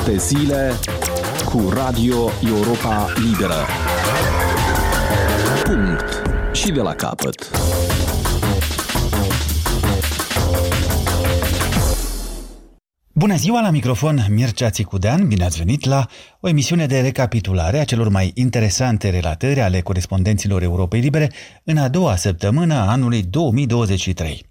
Șapte zile cu Radio Europa Liberă. Punct. Și de la capăt. Bună ziua la microfon, Mircea Țicudean, bine ați venit la o emisiune de recapitulare a celor mai interesante relatări ale corespondenților Europei Libere în a doua săptămână a anului 2023.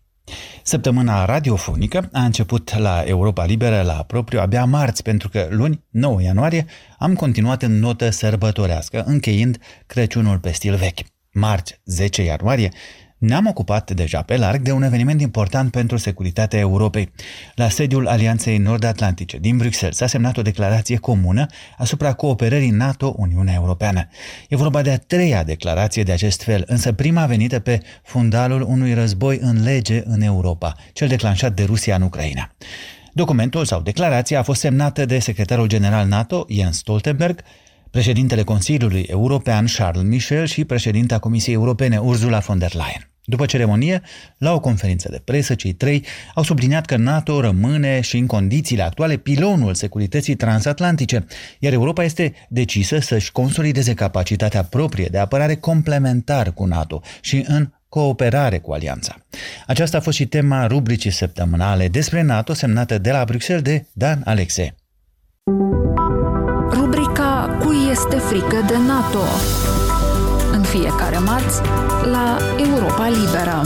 Săptămâna radiofonică a început la Europa Liberă la propriu abia marți, pentru că luni, 9 ianuarie, am continuat în notă sărbătorească, încheind Crăciunul pe stil vechi. Marți, 10 ianuarie, ne-am ocupat deja pe larg de un eveniment important pentru securitatea Europei. La sediul Alianței Nord-Atlantice din Bruxelles s-a semnat o declarație comună asupra cooperării NATO-Uniunea Europeană. E vorba de a treia declarație de acest fel, însă prima venită pe fundalul unui război în lege în Europa, cel declanșat de Rusia în Ucraina. Documentul sau declarația a fost semnată de secretarul general NATO, Jens Stoltenberg, președintele Consiliului European Charles Michel și președinta Comisiei Europene Ursula von der Leyen. După ceremonie, la o conferință de presă, cei trei au subliniat că NATO rămâne și în condițiile actuale pilonul securității transatlantice, iar Europa este decisă să-și consolideze capacitatea proprie de apărare complementar cu NATO și în cooperare cu alianța. Aceasta a fost și tema rubricii săptămânale despre NATO semnată de la Bruxelles de Dan Alexe. Rubrica Cui este frică de NATO? În fiecare marți la Europa Liberă.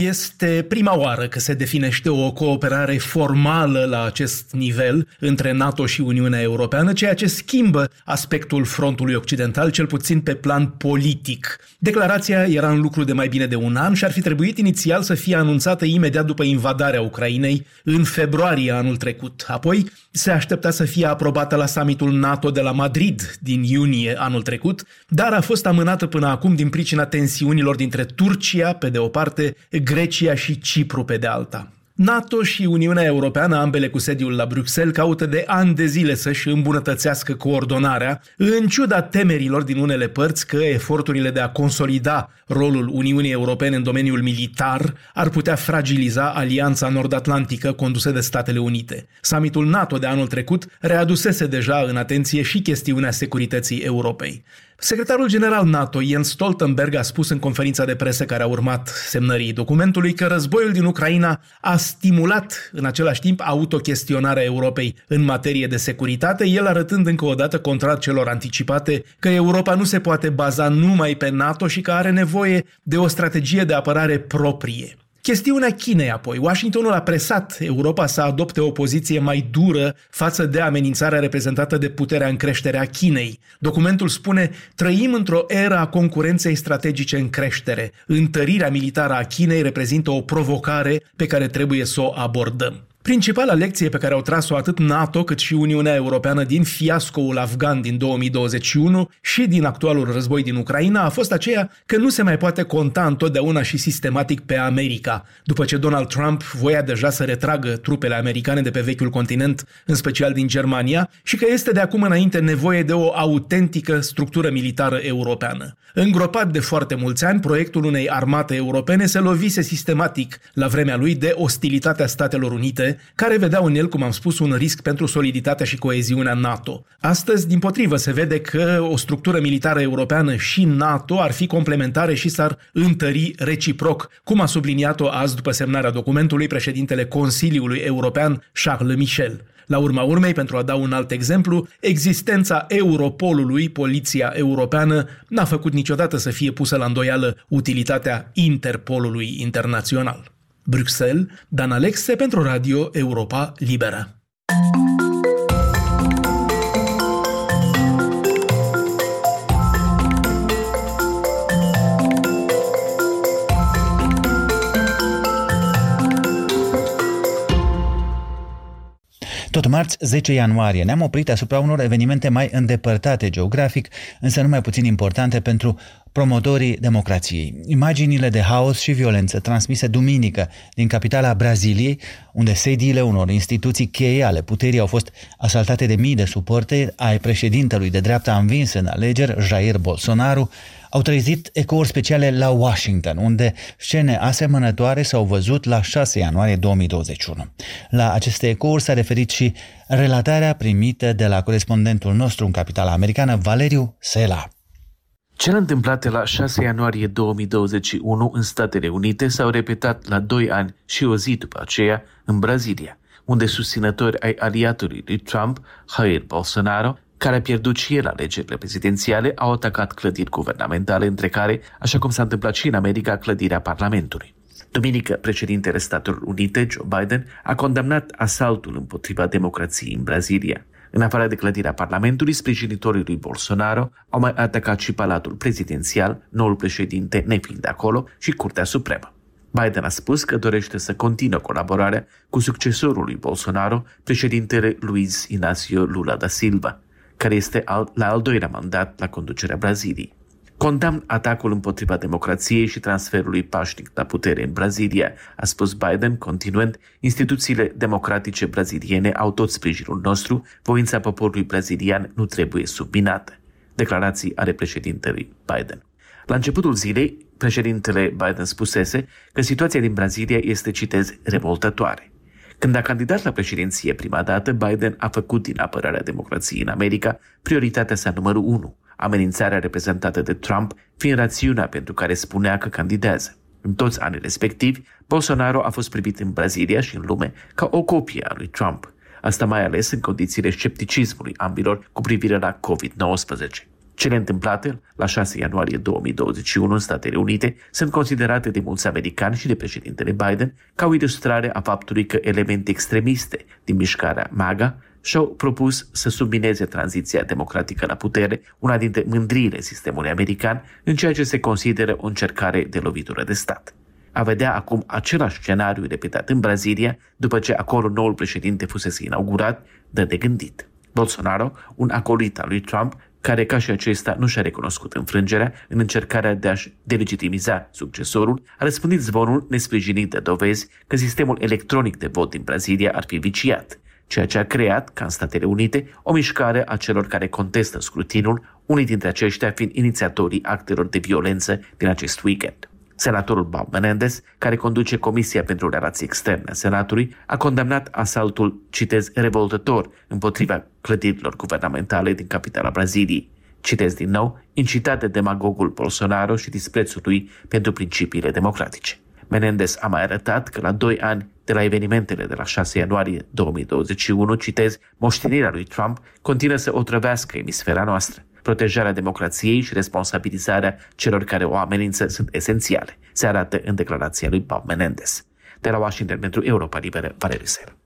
Este prima oară că se definește o cooperare formală la acest nivel între NATO și Uniunea Europeană, ceea ce schimbă aspectul frontului occidental, cel puțin pe plan politic. Declarația era în lucru de mai bine de un an și ar fi trebuit inițial să fie anunțată imediat după invadarea Ucrainei în februarie anul trecut. Apoi se aștepta să fie aprobată la summitul NATO de la Madrid din iunie anul trecut, dar a fost amânată până acum din pricina tensiunilor dintre Turcia, pe de o parte, Grecia și Cipru pe de alta. NATO și Uniunea Europeană, ambele cu sediul la Bruxelles, caută de ani de zile să-și îmbunătățească coordonarea, în ciuda temerilor din unele părți că eforturile de a consolida rolul Uniunii Europene în domeniul militar ar putea fragiliza Alianța Nord-Atlantică condusă de Statele Unite. Summitul NATO de anul trecut readusese deja în atenție și chestiunea securității Europei. Secretarul general NATO, Jens Stoltenberg, a spus în conferința de presă care a urmat semnării documentului că războiul din Ucraina a stimulat în același timp autochestionarea Europei în materie de securitate, el arătând încă o dată, contrar celor anticipate, că Europa nu se poate baza numai pe NATO și că are nevoie de o strategie de apărare proprie. Chestiunea Chinei apoi. Washingtonul a presat Europa să adopte o poziție mai dură față de amenințarea reprezentată de puterea în creștere a Chinei. Documentul spune, trăim într-o era a concurenței strategice în creștere. Întărirea militară a Chinei reprezintă o provocare pe care trebuie să o abordăm. Principala lecție pe care au tras-o atât NATO cât și Uniunea Europeană din fiascoul afgan din 2021 și din actualul război din Ucraina a fost aceea că nu se mai poate conta întotdeauna și sistematic pe America, după ce Donald Trump voia deja să retragă trupele americane de pe vechiul continent, în special din Germania, și că este de acum înainte nevoie de o autentică structură militară europeană. Îngropat de foarte mulți ani, proiectul unei armate europene se lovise sistematic la vremea lui de ostilitatea Statelor Unite care vedeau în el, cum am spus, un risc pentru soliditatea și coeziunea NATO. Astăzi, din potrivă, se vede că o structură militară europeană și NATO ar fi complementare și s-ar întări reciproc, cum a subliniat-o azi după semnarea documentului președintele Consiliului European Charles Michel. La urma urmei, pentru a da un alt exemplu, existența Europolului, Poliția Europeană, n-a făcut niciodată să fie pusă la îndoială utilitatea Interpolului internațional. Bruxelles, Dan Alexe pentru Radio Europa Liberă. Tot marți, 10 ianuarie, ne-am oprit asupra unor evenimente mai îndepărtate geografic, însă nu mai puțin importante pentru promotorii democrației. Imaginile de haos și violență transmise duminică din capitala Braziliei, unde sediile unor instituții cheie ale puterii au fost asaltate de mii de suporteri ai președintelui de dreapta învins în alegeri, Jair Bolsonaro, au trezit ecouri speciale la Washington, unde scene asemănătoare s-au văzut la 6 ianuarie 2021. La aceste ecouri s-a referit și relatarea primită de la corespondentul nostru în capitala americană, Valeriu Sela. Cele întâmplate la 6 ianuarie 2021 în Statele Unite s-au repetat la 2 ani și o zi după aceea în Brazilia, unde susținători ai aliatului lui Trump, Jair Bolsonaro, care a pierdut și el alegerile prezidențiale, au atacat clădiri guvernamentale, între care, așa cum s-a întâmplat și în America, clădirea Parlamentului. Duminică, președintele Statelor Unite, Joe Biden, a condamnat asaltul împotriva democrației în Brazilia. În afară de clădirea Parlamentului, sprijinitorii lui Bolsonaro au mai atacat și Palatul Prezidențial, noul președinte nefiind de acolo, și Curtea Supremă. Biden a spus că dorește să continuă colaborarea cu succesorul lui Bolsonaro, președintele Luiz Inácio Lula da Silva care este al, la al doilea mandat la conducerea Braziliei. Condamn atacul împotriva democrației și transferului pașnic la putere în Brazilia, a spus Biden, continuând, instituțiile democratice braziliene au tot sprijinul nostru, voința poporului brazilian nu trebuie subminată. Declarații ale președintelui Biden. La începutul zilei, președintele Biden spusese că situația din Brazilia este, citez, revoltătoare. Când a candidat la președinție prima dată, Biden a făcut din apărarea democrației în America prioritatea sa numărul 1, amenințarea reprezentată de Trump fiind rațiunea pentru care spunea că candidează. În toți anii respectivi, Bolsonaro a fost privit în Brazilia și în lume ca o copie a lui Trump. Asta mai ales în condițiile scepticismului ambilor cu privire la COVID-19. Cele întâmplate la 6 ianuarie 2021 în Statele Unite sunt considerate de mulți americani și de președintele Biden ca o ilustrare a faptului că elemente extremiste din mișcarea MAGA și-au propus să submineze tranziția democratică la putere, una dintre mândriile sistemului american, în ceea ce se consideră o încercare de lovitură de stat. A vedea acum același scenariu repetat în Brazilia, după ce acolo noul președinte fusese inaugurat, dă de gândit. Bolsonaro, un acolit al lui Trump, care ca și acesta nu și-a recunoscut înfrângerea în încercarea de a-și delegitimiza succesorul, a răspândit zvonul nesprijinit de dovezi că sistemul electronic de vot din Brazilia ar fi viciat, ceea ce a creat, ca în Statele Unite, o mișcare a celor care contestă scrutinul, unii dintre aceștia fiind inițiatorii actelor de violență din acest weekend. Senatorul Bob Menendez, care conduce Comisia pentru Relații Externe a Senatului, a condamnat asaltul, citez, revoltător împotriva clădirilor guvernamentale din capitala Braziliei. Citez din nou, incitat de demagogul Bolsonaro și disprețul lui pentru principiile democratice. Menendez a mai arătat că la doi ani de la evenimentele de la 6 ianuarie 2021, citez, moștenirea lui Trump continuă să otrăvească emisfera noastră. Protejarea democrației și responsabilizarea celor care o amenință sunt esențiale, se arată în declarația lui Bob Menendez. De la Washington pentru Europa Liberă, Valeriu Ser.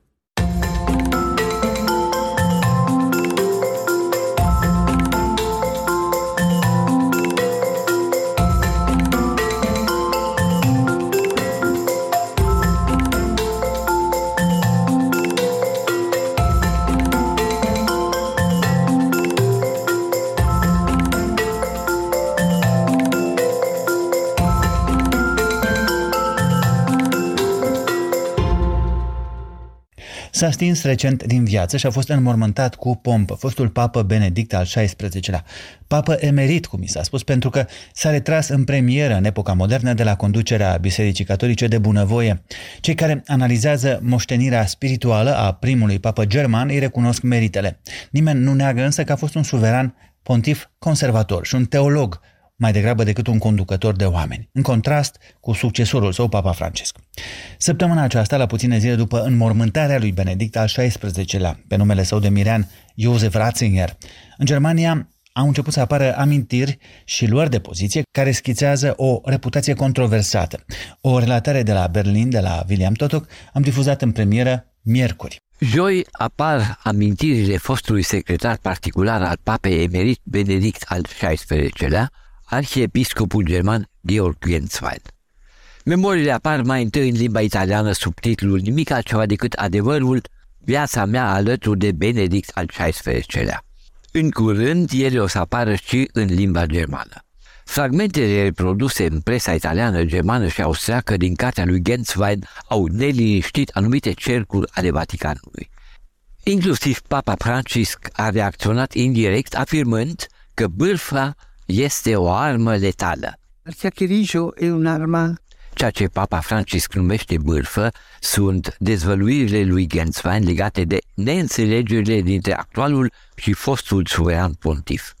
S-a stins recent din viață și a fost înmormântat cu pompă fostul papă Benedict al XVI-lea. Papă emerit, cum mi s-a spus, pentru că s-a retras în premieră în epoca modernă de la conducerea Bisericii Catolice de bunăvoie. Cei care analizează moștenirea spirituală a primului papă german îi recunosc meritele. Nimeni nu neagă însă că a fost un suveran pontif conservator și un teolog mai degrabă decât un conducător de oameni, în contrast cu succesorul său, Papa Francesc. Săptămâna aceasta, la puține zile după înmormântarea lui Benedict al XVI-lea, pe numele său de mirean Josef Ratzinger, în Germania au început să apară amintiri și luări de poziție care schițează o reputație controversată. O relatare de la Berlin, de la William Totok, am difuzat în premieră miercuri. Joi apar amintirile fostului secretar particular al papei emerit Benedict al XVI-lea, arhiepiscopul german Georg Genswein. Memoriile apar mai întâi în limba italiană sub titlul Nimic altceva decât adevărul, viața mea alături de Benedict al XVI-lea. În curând, ele o să apară și în limba germană. Fragmentele reproduse în presa italiană, germană și austriacă din cartea lui Genswein au neliniștit anumite cercuri ale Vaticanului. Inclusiv Papa Francisc a reacționat indirect afirmând că bârfa este o armă letală. Chiacchiericcio e un'arma Ceea ce Papa Francisc numește bârfă sunt dezvăluirile lui Genswein legate de neînțelegerile dintre actualul și fostul suveran pontif.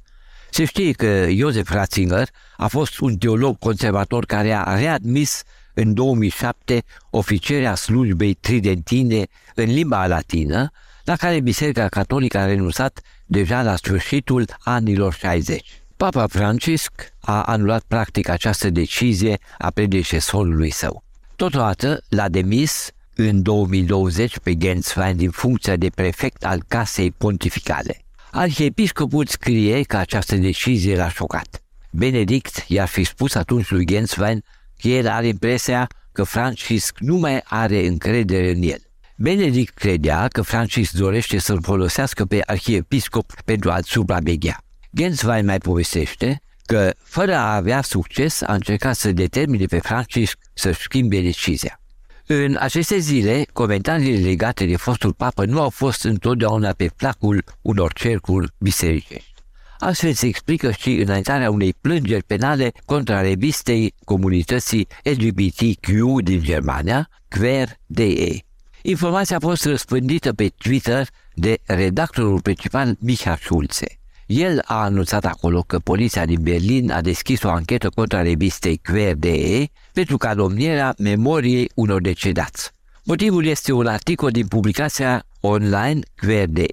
Se știe că Josef Ratzinger a fost un teolog conservator care a readmis în 2007 oficierea slujbei tridentine în limba latină, la care Biserica Catolică a renunțat deja la sfârșitul anilor 60. Papa Francisc a anulat practic această decizie a predecesorului său. Totodată l-a demis în 2020 pe Genswein din funcția de prefect al Casei Pontificale. Arhiepiscopul scrie că această decizie l-a șocat. Benedict i-ar fi spus atunci lui Genswein că el are impresia că Francisc nu mai are încredere în el. Benedict credea că Francisc dorește să-l folosească pe arhiepiscop pentru a-l supraveghea. Genswein mai povestește că, fără a avea succes, a încercat să determine pe Francisc să schimbe decizia. În aceste zile, comentariile legate de fostul papă nu au fost întotdeauna pe placul unor cercuri bisericești. Astfel se explică și înaintarea unei plângeri penale contra revistei comunității LGBTQ din Germania, Quer.de. Informația a fost răspândită pe Twitter de redactorul principal Micha Schulze. El a anunțat acolo că poliția din Berlin a deschis o anchetă contra revistei Quer.de pentru calomnierea memoriei unor decedați. Motivul este un articol din publicația online Quer.de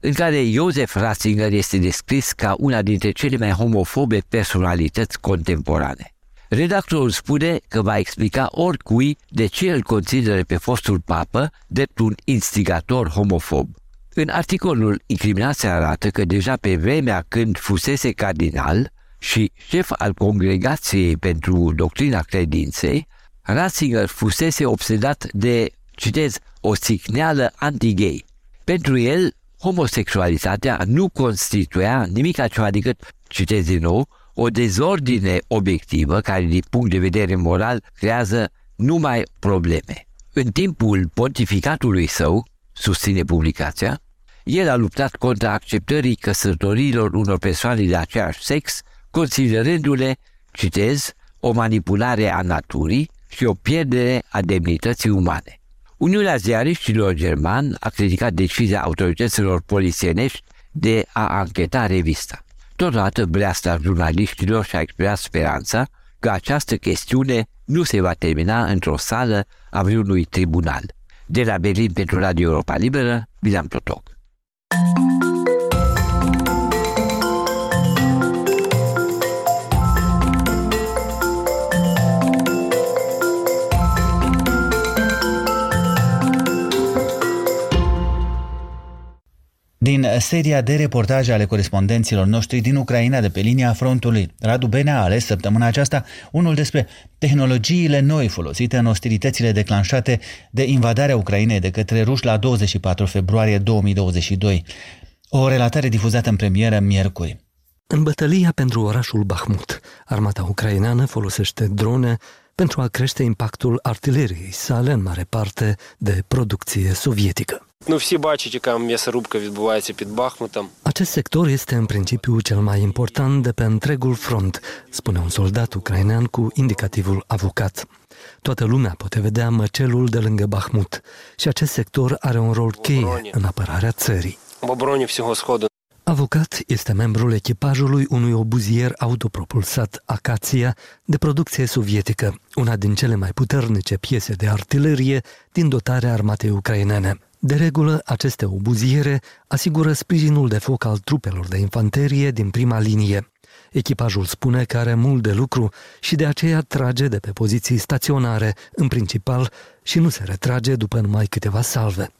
în care Josef Ratzinger este descris ca una dintre cele mai homofobe personalități contemporane. Redactorul spune că va explica oricui de ce îl consideră pe fostul papă drept un instigator homofob. În articolul, incriminația arată că deja pe vremea când fusese cardinal și șef al Congregației pentru Doctrina Credinței, Ratzinger fusese obsedat de, citez, o sicneală anti-gay. Pentru el, homosexualitatea nu constituia nimic altceva decât, citez din nou, o dezordine obiectivă care, din punct de vedere moral, creează numai probleme. În timpul pontificatului său, susține publicația, el a luptat contra acceptării căsătorilor unor persoane de aceeași sex, considerându-le, citez, o manipulare a naturii și o pierdere a demnității umane. Uniunea Ziariștilor German a criticat decizia autorităților polițienești de a ancheta revista. Totodată breasta jurnaliștilor și-a exprimat speranța că această chestiune nu se va termina într-o sală a vreunui tribunal. De la Berlin pentru Radio Europa Liberă, Bilam Totoc. Din seria de reportaje ale corespondenților noștri din Ucraina de pe linia frontului, Radu Bene a ales săptămâna aceasta unul despre tehnologiile noi folosite în ostilitățile declanșate de invadarea Ucrainei de către ruși la 24 februarie 2022. O relatare difuzată în premieră miercuri. În bătălia pentru orașul Bahmut, armata ucraineană folosește drone pentru a crește impactul artileriei sale în mare parte de producție sovietică. Ну, всі бачать, яка м'ясорубка відбувається під Бахмутом. Acest sector este în principiu cel mai important de pe întregul front, spune un soldat ucrainean cu indicativul avocat. Toată lumea poate vedea măcelul de lângă Bahmut și acest sector are un rol cheie în apărarea țării. В обороні всього Сходу. Avocat este membrul echipajului unui obuzier autopropulsat Acația de producție sovietică, una din cele mai puternice piese de artilerie din dotarea armatei ucrainene. De regulă, aceste obuziere asigură sprijinul de foc al trupelor de infanterie din prima linie. Echipajul spune că are mult de lucru și de aceea trage de pe poziții staționare, în principal, și nu se retrage după numai câteva salve.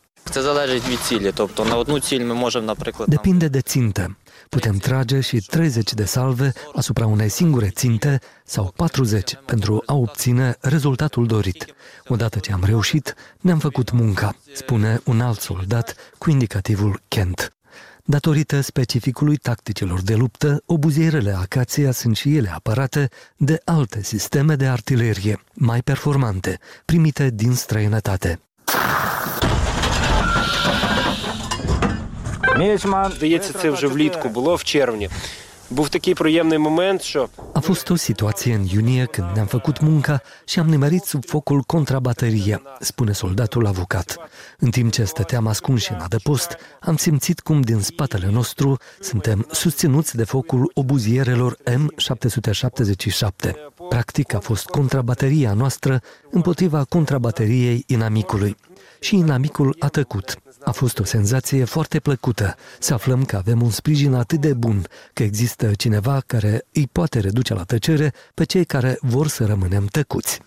Depinde de țintă. Putem trage și 30 de salve asupra unei singure ținte sau 40 pentru a obține rezultatul dorit. Odată ce am reușit, ne-am făcut munca, spune un alt soldat cu indicativul Kent. Datorită specificului tacticilor de luptă, obuzierele Acația sunt și ele apărate de alte sisteme de artilerie, mai performante, primite din străinătate. Здається, це вже влітку було в червні. Був такий приємний момент, що A fost o situație în iunie când ne-am făcut munca și am nimerit sub focul contrabaterie, spune soldatul avocat. În timp ce stăteam ascunși în adăpost, am simțit cum din spatele nostru suntem susținuți de focul obuzierelor M777. Practic a fost contrabateria noastră împotriva contrabateriei inamicului. Și inamicul a tăcut. A fost o senzație foarte plăcută să aflăm că avem un sprijin atât de bun, că există cineva care îi poate reduce la tăcere pe cei care vor să rămânem tăcuți.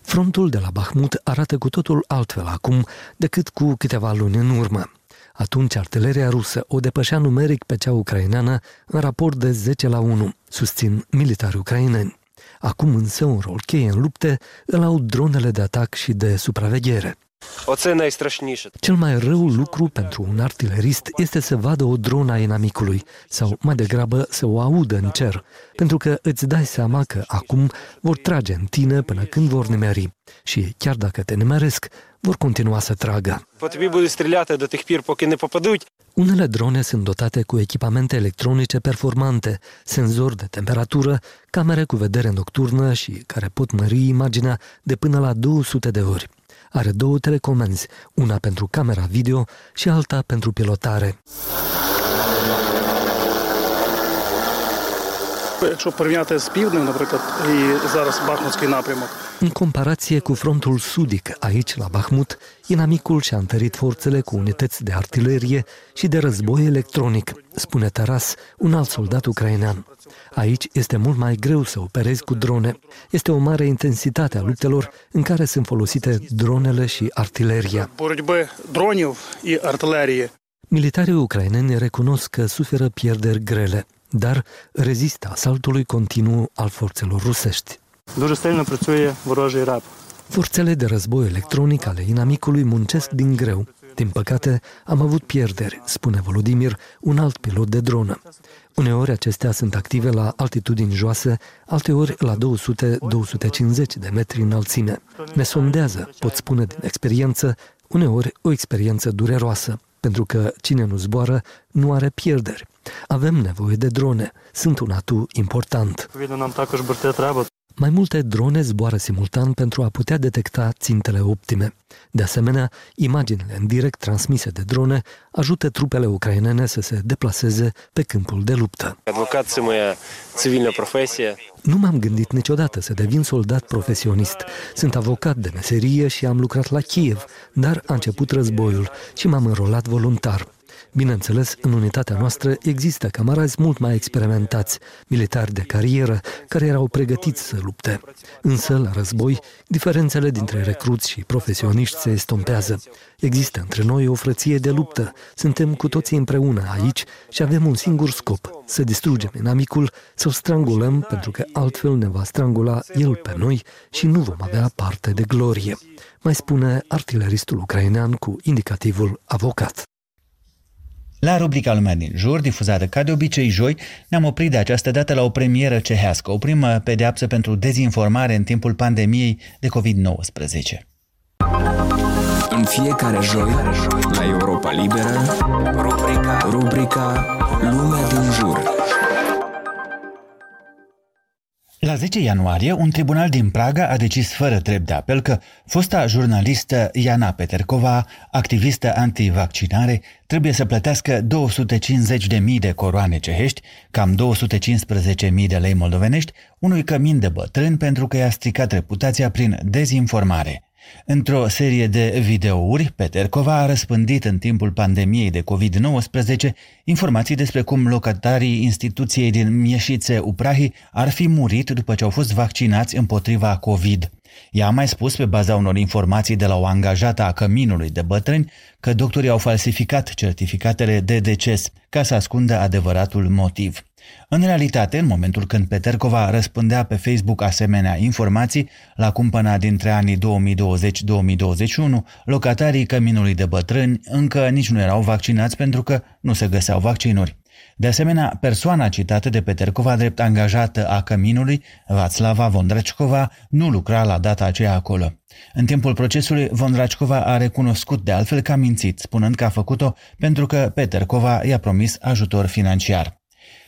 Frontul de la Bahmut arată cu totul altfel acum decât cu câteva luni în urmă. Atunci artileria rusă o depășea numeric pe cea ucraineană în raport de 10 la 1, susțin militari ucraineni. Acum însă un rol cheie în lupte îl au dronele de atac și de supraveghere. Оце найстрашніше. Cel mai rău lucru pentru un artilerist este să vadă o dronă a inamicului, sau mai degrabă să o audă în cer, pentru că îți dai seama că acum vor trage în tine până când vor nimeri. Și chiar dacă te nimeresc, vor continua să tragă. По тобі будуть стріляти до тих пір, поки не попадуть. Unele drone sunt dotate cu echipamente electronice performante, senzori de temperatură, camere cu vedere nocturnă și care pot mări imaginea de până la 200 de ori. Are două telecomenzi, una pentru camera video și alta pentru pilotare. Якщо порівняти з півднем, наприклад, і зараз Бахмутський напрямок, În comparație cu frontul sudic, aici la Bahmut, inamicul și-a întărit forțele cu unități de artilerie și de război electronic, spune Taras, un alt soldat ucrainean. Aici este mult mai greu să operezi cu drone. Este o mare intensitate a luptelor în care sunt folosite dronele și artileria. боротьби дронів і артилерії. Militarii ucraineni recunosc că suferă pierderi grele, dar rezistă asaltului continuu al forțelor rusești. Дуже сильно працює ворожий реп. Forțele de război electronic ale inamicului muncesc din greu. Din păcate, am avut pierderi, spune Volodimir, un alt pilot de dronă. Uneori acestea sunt active la altitudini joase, alteori la 200-250 de metri înălțime. Ne sondează, pot spune din experiență, uneori o experiență dureroasă, pentru că cine nu zboară nu are pierderi. Avem nevoie de drone. Sunt un atu important. Mai multe drone zboară simultan pentru a putea detecta țintele optime. De asemenea, imaginile în direct transmise de drone ajută trupele ucrainene să se deplaseze pe câmpul de luptă. Advocat se civilă profesie. Nu m-am gândit niciodată să devin soldat profesionist. Sunt avocat de meserie și am lucrat la Kiev, dar a început războiul și m-am înrolat voluntar. Bineînțeles, în unitatea noastră există camarazi mult mai experimentați, militari de carieră, care erau pregătiți să lupte. Însă, la război, diferențele dintre recruți și profesioniști se estompează. Există între noi o frăție de luptă. Suntem cu toții împreună aici și avem un singur scop, să distrugem inamicul, să o strangulăm, pentru că altfel ne va strangula el pe noi și nu vom avea parte de glorie. Mai spune artileristul ucrainean cu indicativul avocat. La rubrica Lumea din jur, difuzată ca de obicei joi, ne-am oprit de această dată la o premieră cehească, o primă pedeapsă pentru dezinformare în timpul pandemiei de COVID-19. În fiecare joi, la Europa Liberă, rubrica, rubrica Lumea din jur. La 10 ianuarie, un tribunal din Praga a decis fără drept de apel că fosta jurnalistă Iana Petercova, activistă antivaccinare, trebuie să plătească 250.000 de coroane cehești, cam 215.000 de lei moldovenești, unui cămin de bătrân pentru că i-a stricat reputația prin dezinformare. Într-o serie de videouri, Petercova a răspândit în timpul pandemiei de COVID-19 informații despre cum locatarii instituției din Mieșițe Uprahi ar fi murit după ce au fost vaccinați împotriva COVID. Ea a mai spus pe baza unor informații de la o angajată a căminului de bătrâni că doctorii au falsificat certificatele de deces ca să ascundă adevăratul motiv. În realitate, în momentul când Petercova răspândea pe Facebook asemenea informații, la cumpăna dintre anii 2020-2021, locatarii căminului de bătrâni încă nici nu erau vaccinați pentru că nu se găseau vaccinuri. De asemenea, persoana citată de Petercova drept angajată a căminului, Václava Vondracicova, nu lucra la data aceea acolo. În timpul procesului, Vondracicova a recunoscut de altfel că a mințit, spunând că a făcut-o pentru că Petercova i-a promis ajutor financiar.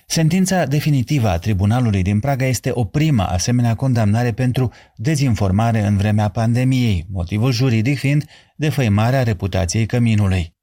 Sentința definitivă a tribunalului din Praga este o primă asemenea condamnare pentru dezinformare în vremea pandemiei, motivul juridic fiind defăimarea reputației căminului.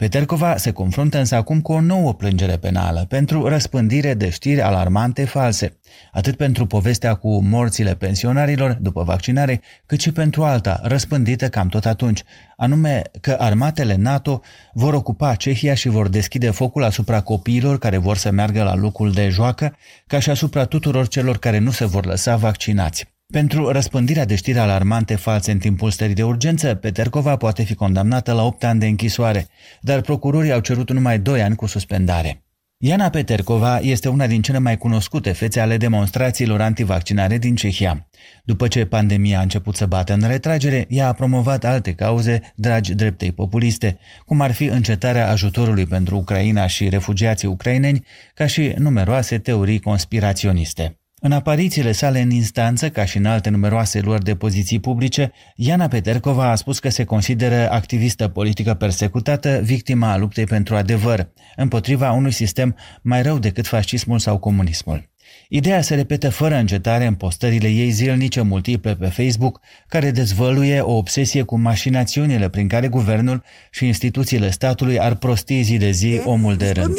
Petercova se confruntă însă acum cu o nouă plângere penală pentru răspândire de știri alarmante false, atât pentru povestea cu morțile pensionarilor după vaccinare, cât și pentru alta, răspândită cam tot atunci, anume că armatele NATO vor ocupa Cehia și vor deschide focul asupra copiilor care vor să meargă la locul de joacă, ca și asupra tuturor celor care nu se vor lăsa vaccinați. Pentru răspândirea de știri alarmante false în timpul stării de urgență, Petercova poate fi condamnată la 8 ani de închisoare, dar procurorii au cerut numai 2 ani cu suspendare. Iana Petercova este una din cele mai cunoscute fețe ale demonstrațiilor antivaccinare din Cehia. După ce pandemia a început să bată în retragere, ea a promovat alte cauze dragi dreptei populiste, cum ar fi încetarea ajutorului pentru Ucraina și refugiații ucraineni, ca și numeroase teorii conspiraționiste. În aparițiile sale în instanță, ca și în alte numeroase luări de poziții publice, Iana Petercova a spus că se consideră activistă politică persecutată, victima a luptei pentru adevăr, împotriva unui sistem mai rău decât fascismul sau comunismul. Ideea se repetă fără încetare în postările ei zilnice multiple pe Facebook, care dezvăluie o obsesie cu mașinațiunile prin care guvernul și instituțiile statului ar prosti zi de zi omul de rând.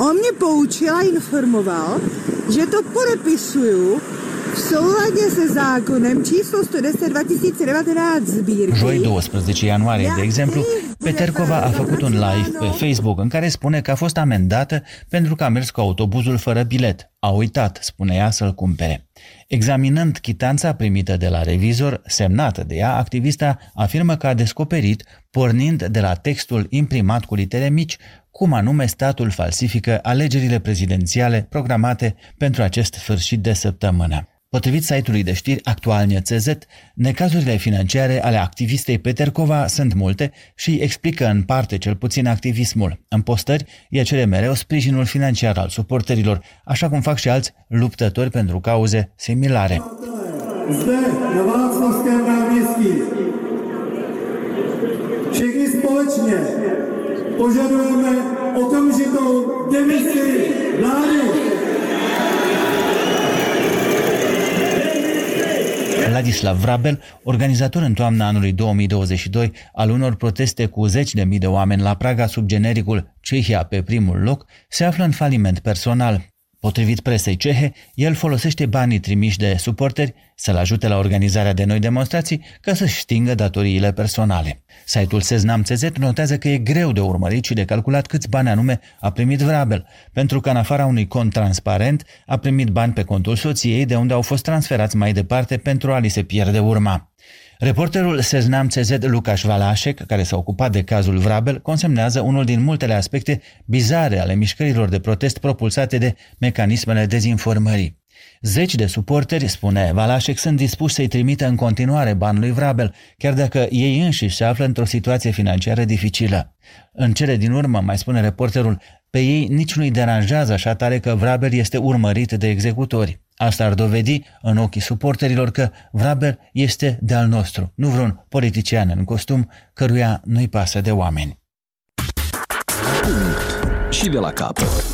On mě poučil a informoval, že to podepisuju v souladě se zákonem číslo 110 2019 sbírky. Joi 12 ianuarie, de exemplu, Petercova a făcut un live pe Facebook în care spune că a fost amendată pentru că a mers cu autobuzul fără bilet. A uitat, spune ea, să-l cumpere. Examinând chitanța primită de la revizor, semnată de ea, activista afirmă că a descoperit, pornind de la textul imprimat cu litere mici, cum anume statul falsifică alegerile prezidențiale programate pentru acest sfârșit de săptămână. Potrivit site-ului de știri Actualnie.cz, necazurile financiare ale activistei Petercova sunt multe și explică în parte cel puțin activismul. În postări, ea cere mereu sprijinul financiar al suporterilor, așa cum fac și alți luptători pentru cauze similare. Všichni společně požadujeme okamžitou demisi vlády. Ladislav Vrabel, organizator în toamna anului 2022 al unor proteste cu zeci de mii de oameni la Praga sub genericul Cehia pe primul loc, se află în faliment personal. Potrivit presei cehe, el folosește banii trimiși de suporteri să-l ajute la organizarea de noi demonstrații ca să-și stingă datoriile personale. Site-ul Seznam.cz notează că e greu de urmărit și de calculat câți bani anume a primit Vrabel, pentru că în afara unui cont transparent a primit bani pe contul soției de unde au fost transferați mai departe pentru a li se pierde urma. Reporterul Seznam CZ Lucaș Valașec, care s-a ocupat de cazul Vrabel, consemnează unul din multele aspecte bizare ale mișcărilor de protest propulsate de mecanismele dezinformării. Zeci de suporteri, spune Valașec, sunt dispuși să-i trimită în continuare bani lui Vrabel, chiar dacă ei înșiși se află într-o situație financiară dificilă. În cele din urmă, mai spune reporterul, pe ei nici nu-i deranjează așa tare că Vrabel este urmărit de executori. Asta ar dovedi în ochii suporterilor că Vrabel este de-al nostru, nu vreun politician în costum căruia nu-i pasă de oameni. Și de la capăt.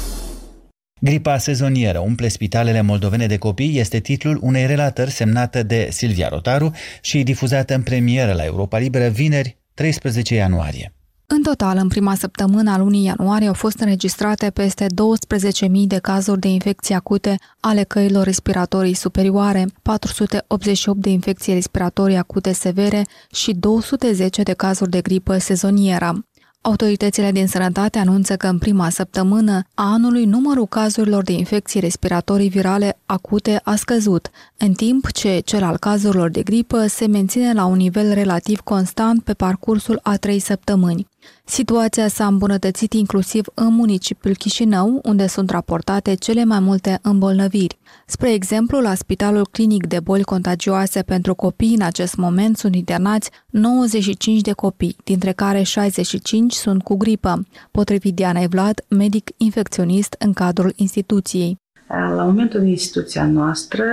Gripa sezonieră umple spitalele moldovene de copii este titlul unei relatări semnată de Silvia Rotaru și difuzată în premieră la Europa Liberă vineri, 13 ianuarie. În total, în prima săptămână a lunii ianuarie au fost înregistrate peste 12.000 de cazuri de infecții acute ale căilor respiratorii superioare, 488 de infecții respiratorii acute severe și 210 de cazuri de gripă sezonieră. Autoritățile din sănătate anunță că în prima săptămână a anului numărul cazurilor de infecții respiratorii virale acute a scăzut, în timp ce cel al cazurilor de gripă se menține la un nivel relativ constant pe parcursul a trei săptămâni. Situația s-a îmbunătățit inclusiv în municipiul Chișinău, unde sunt raportate cele mai multe îmbolnăviri. Spre exemplu, la Spitalul Clinic de Boli Contagioase pentru Copii în acest moment sunt internați 95 de copii, dintre care 65 sunt cu gripă, potrivit Diana Vlad, medic infecționist în cadrul instituției. La momentul în instituția noastră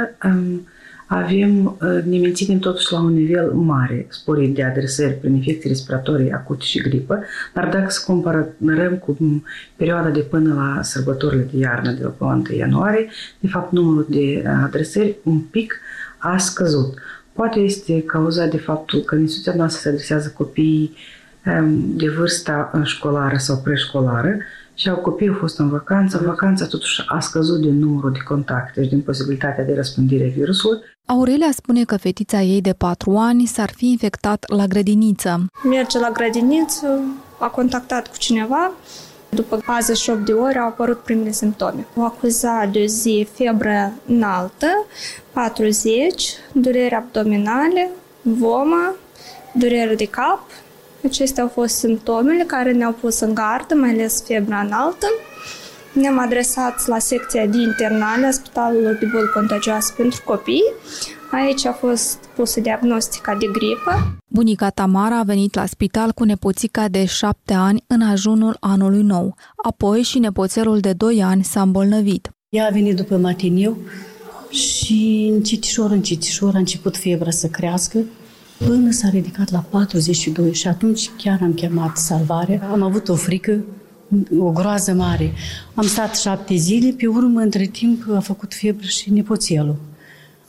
avem, uh, ne menținem totuși la un nivel mare sporit de adresări prin infecții respiratorii acute și gripă, dar dacă să comparăm cu perioada de până la sărbătorile de iarnă de la 1 ianuarie, de fapt numărul de adresări un pic a scăzut. Poate este cauzat de faptul că în instituția noastră se adresează copiii um, de vârsta școlară sau preșcolară și au copiii au fost în vacanță. Vacanța totuși a scăzut din numărul de contacte și din posibilitatea de răspândire virusului. Aurelia spune că fetița ei de patru ani s-ar fi infectat la grădiniță. Merge la grădiniță, a contactat cu cineva, după 48 de ore au apărut primele simptome. O acuza de o zi febră înaltă, 40, durere abdominale, vomă, durere de cap, Acestea au fost simptomele care ne-au pus în gardă, mai ales febra înaltă. Ne-am adresat la secția de internale a Spitalului de Boli Contagioase pentru Copii. Aici a fost pusă diagnostica de gripă. Bunica Tamara a venit la spital cu nepoțica de șapte ani în ajunul anului nou. Apoi și nepoțelul de doi ani s-a îmbolnăvit. Ea a venit după matiniu și încetișor, încetișor a început febra să crească până s-a ridicat la 42 și atunci chiar am chemat salvare. Am avut o frică, o groază mare. Am stat șapte zile, pe urmă, între timp, a făcut febră și nepoțelul.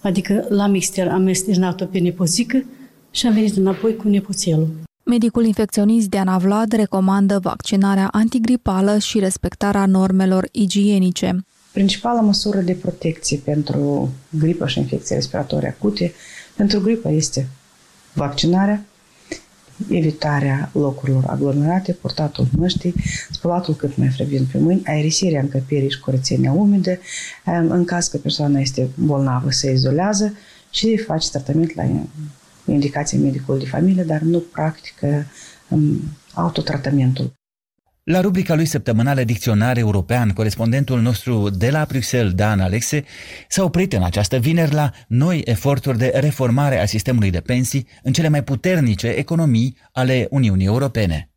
Adică l-am exter- am externat-o pe nepoțică și am venit înapoi cu nepoțelul. Medicul infecționist Diana Vlad recomandă vaccinarea antigripală și respectarea normelor igienice. Principala măsură de protecție pentru gripă și infecții respiratorii acute pentru gripă este vaccinarea, evitarea locurilor aglomerate, purtatul măștii, spălatul cât mai frecvent pe mâini, aerisirea încăperii și curățenia umede, în caz că persoana este bolnavă, se izolează și face tratament la indicație medicului de familie, dar nu practică um, autotratamentul. La rubrica lui săptămânală Dicționar European, corespondentul nostru de la Bruxelles, Dan Alexe, s-a oprit în această vineri la noi eforturi de reformare a sistemului de pensii în cele mai puternice economii ale Uniunii Europene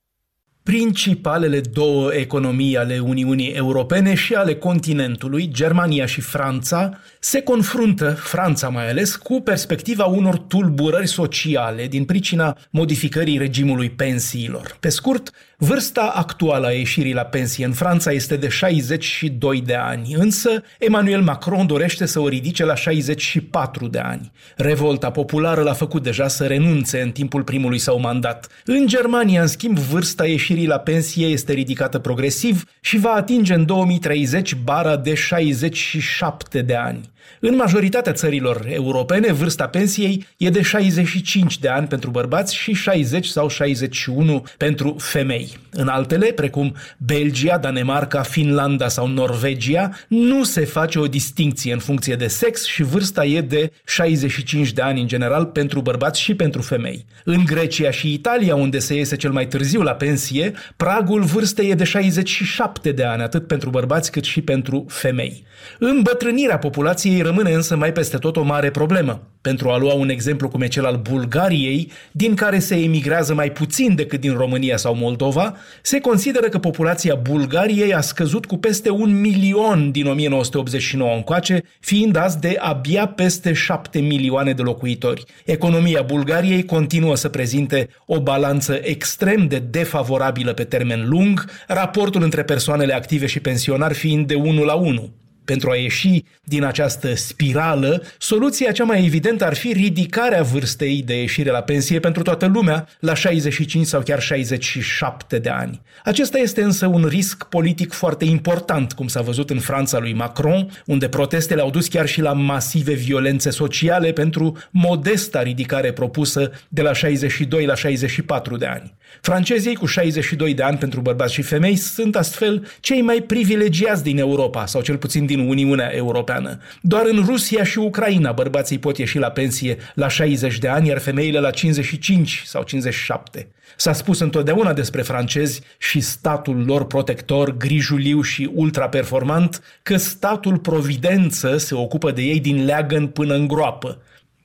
principalele două economii ale Uniunii Europene și ale continentului, Germania și Franța, se confruntă, Franța mai ales, cu perspectiva unor tulburări sociale din pricina modificării regimului pensiilor. Pe scurt, vârsta actuală a ieșirii la pensie în Franța este de 62 de ani, însă Emmanuel Macron dorește să o ridice la 64 de ani. Revolta populară l-a făcut deja să renunțe în timpul primului său mandat. În Germania, în schimb, vârsta ieșirii ieșirii la pensie este ridicată progresiv și va atinge în 2030 bara de 67 de ani. În majoritatea țărilor europene, vârsta pensiei e de 65 de ani pentru bărbați și 60 sau 61 pentru femei. În altele, precum Belgia, Danemarca, Finlanda sau Norvegia, nu se face o distinție în funcție de sex și vârsta e de 65 de ani în general pentru bărbați și pentru femei. În Grecia și Italia, unde se iese cel mai târziu la pensie, pragul vârstei e de 67 de ani, atât pentru bărbați cât și pentru femei. Îmbătrânirea populației rămâne însă mai peste tot o mare problemă. Pentru a lua un exemplu cum e cel al Bulgariei, din care se emigrează mai puțin decât din România sau Moldova, se consideră că populația Bulgariei a scăzut cu peste un milion din 1989 încoace, fiind azi de abia peste șapte milioane de locuitori. Economia Bulgariei continuă să prezinte o balanță extrem de defavorabilă pe termen lung, raportul între persoanele active și pensionari fiind de 1 la 1. Pentru a ieși din această spirală, soluția cea mai evidentă ar fi ridicarea vârstei de ieșire la pensie pentru toată lumea la 65 sau chiar 67 de ani. Acesta este însă un risc politic foarte important, cum s-a văzut în Franța lui Macron, unde protestele au dus chiar și la masive violențe sociale pentru modesta ridicare propusă de la 62 la 64 de ani. Francezii cu 62 de ani pentru bărbați și femei sunt astfel cei mai privilegiați din Europa, sau cel puțin din din Uniunea Europeană. Doar în Rusia și Ucraina bărbații pot ieși la pensie la 60 de ani, iar femeile la 55 sau 57. S-a spus întotdeauna despre francezi și statul lor protector, grijuliu și ultraperformant, că statul providență se ocupă de ei din leagăn până în groapă.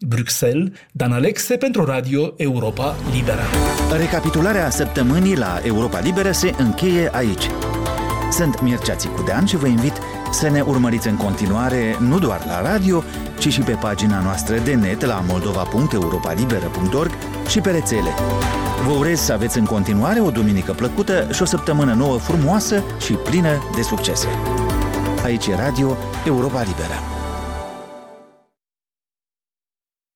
Bruxelles, Dan Alexe pentru Radio Europa Liberă. Recapitularea săptămânii la Europa Liberă se încheie aici. Sunt Mircea Țicudean și vă invit să ne urmăriți în continuare nu doar la radio, ci și pe pagina noastră de net la moldova.europalibera.org și pe rețele. Vă urez să aveți în continuare o duminică plăcută și o săptămână nouă frumoasă și plină de succese. Aici e Radio Europa Liberă.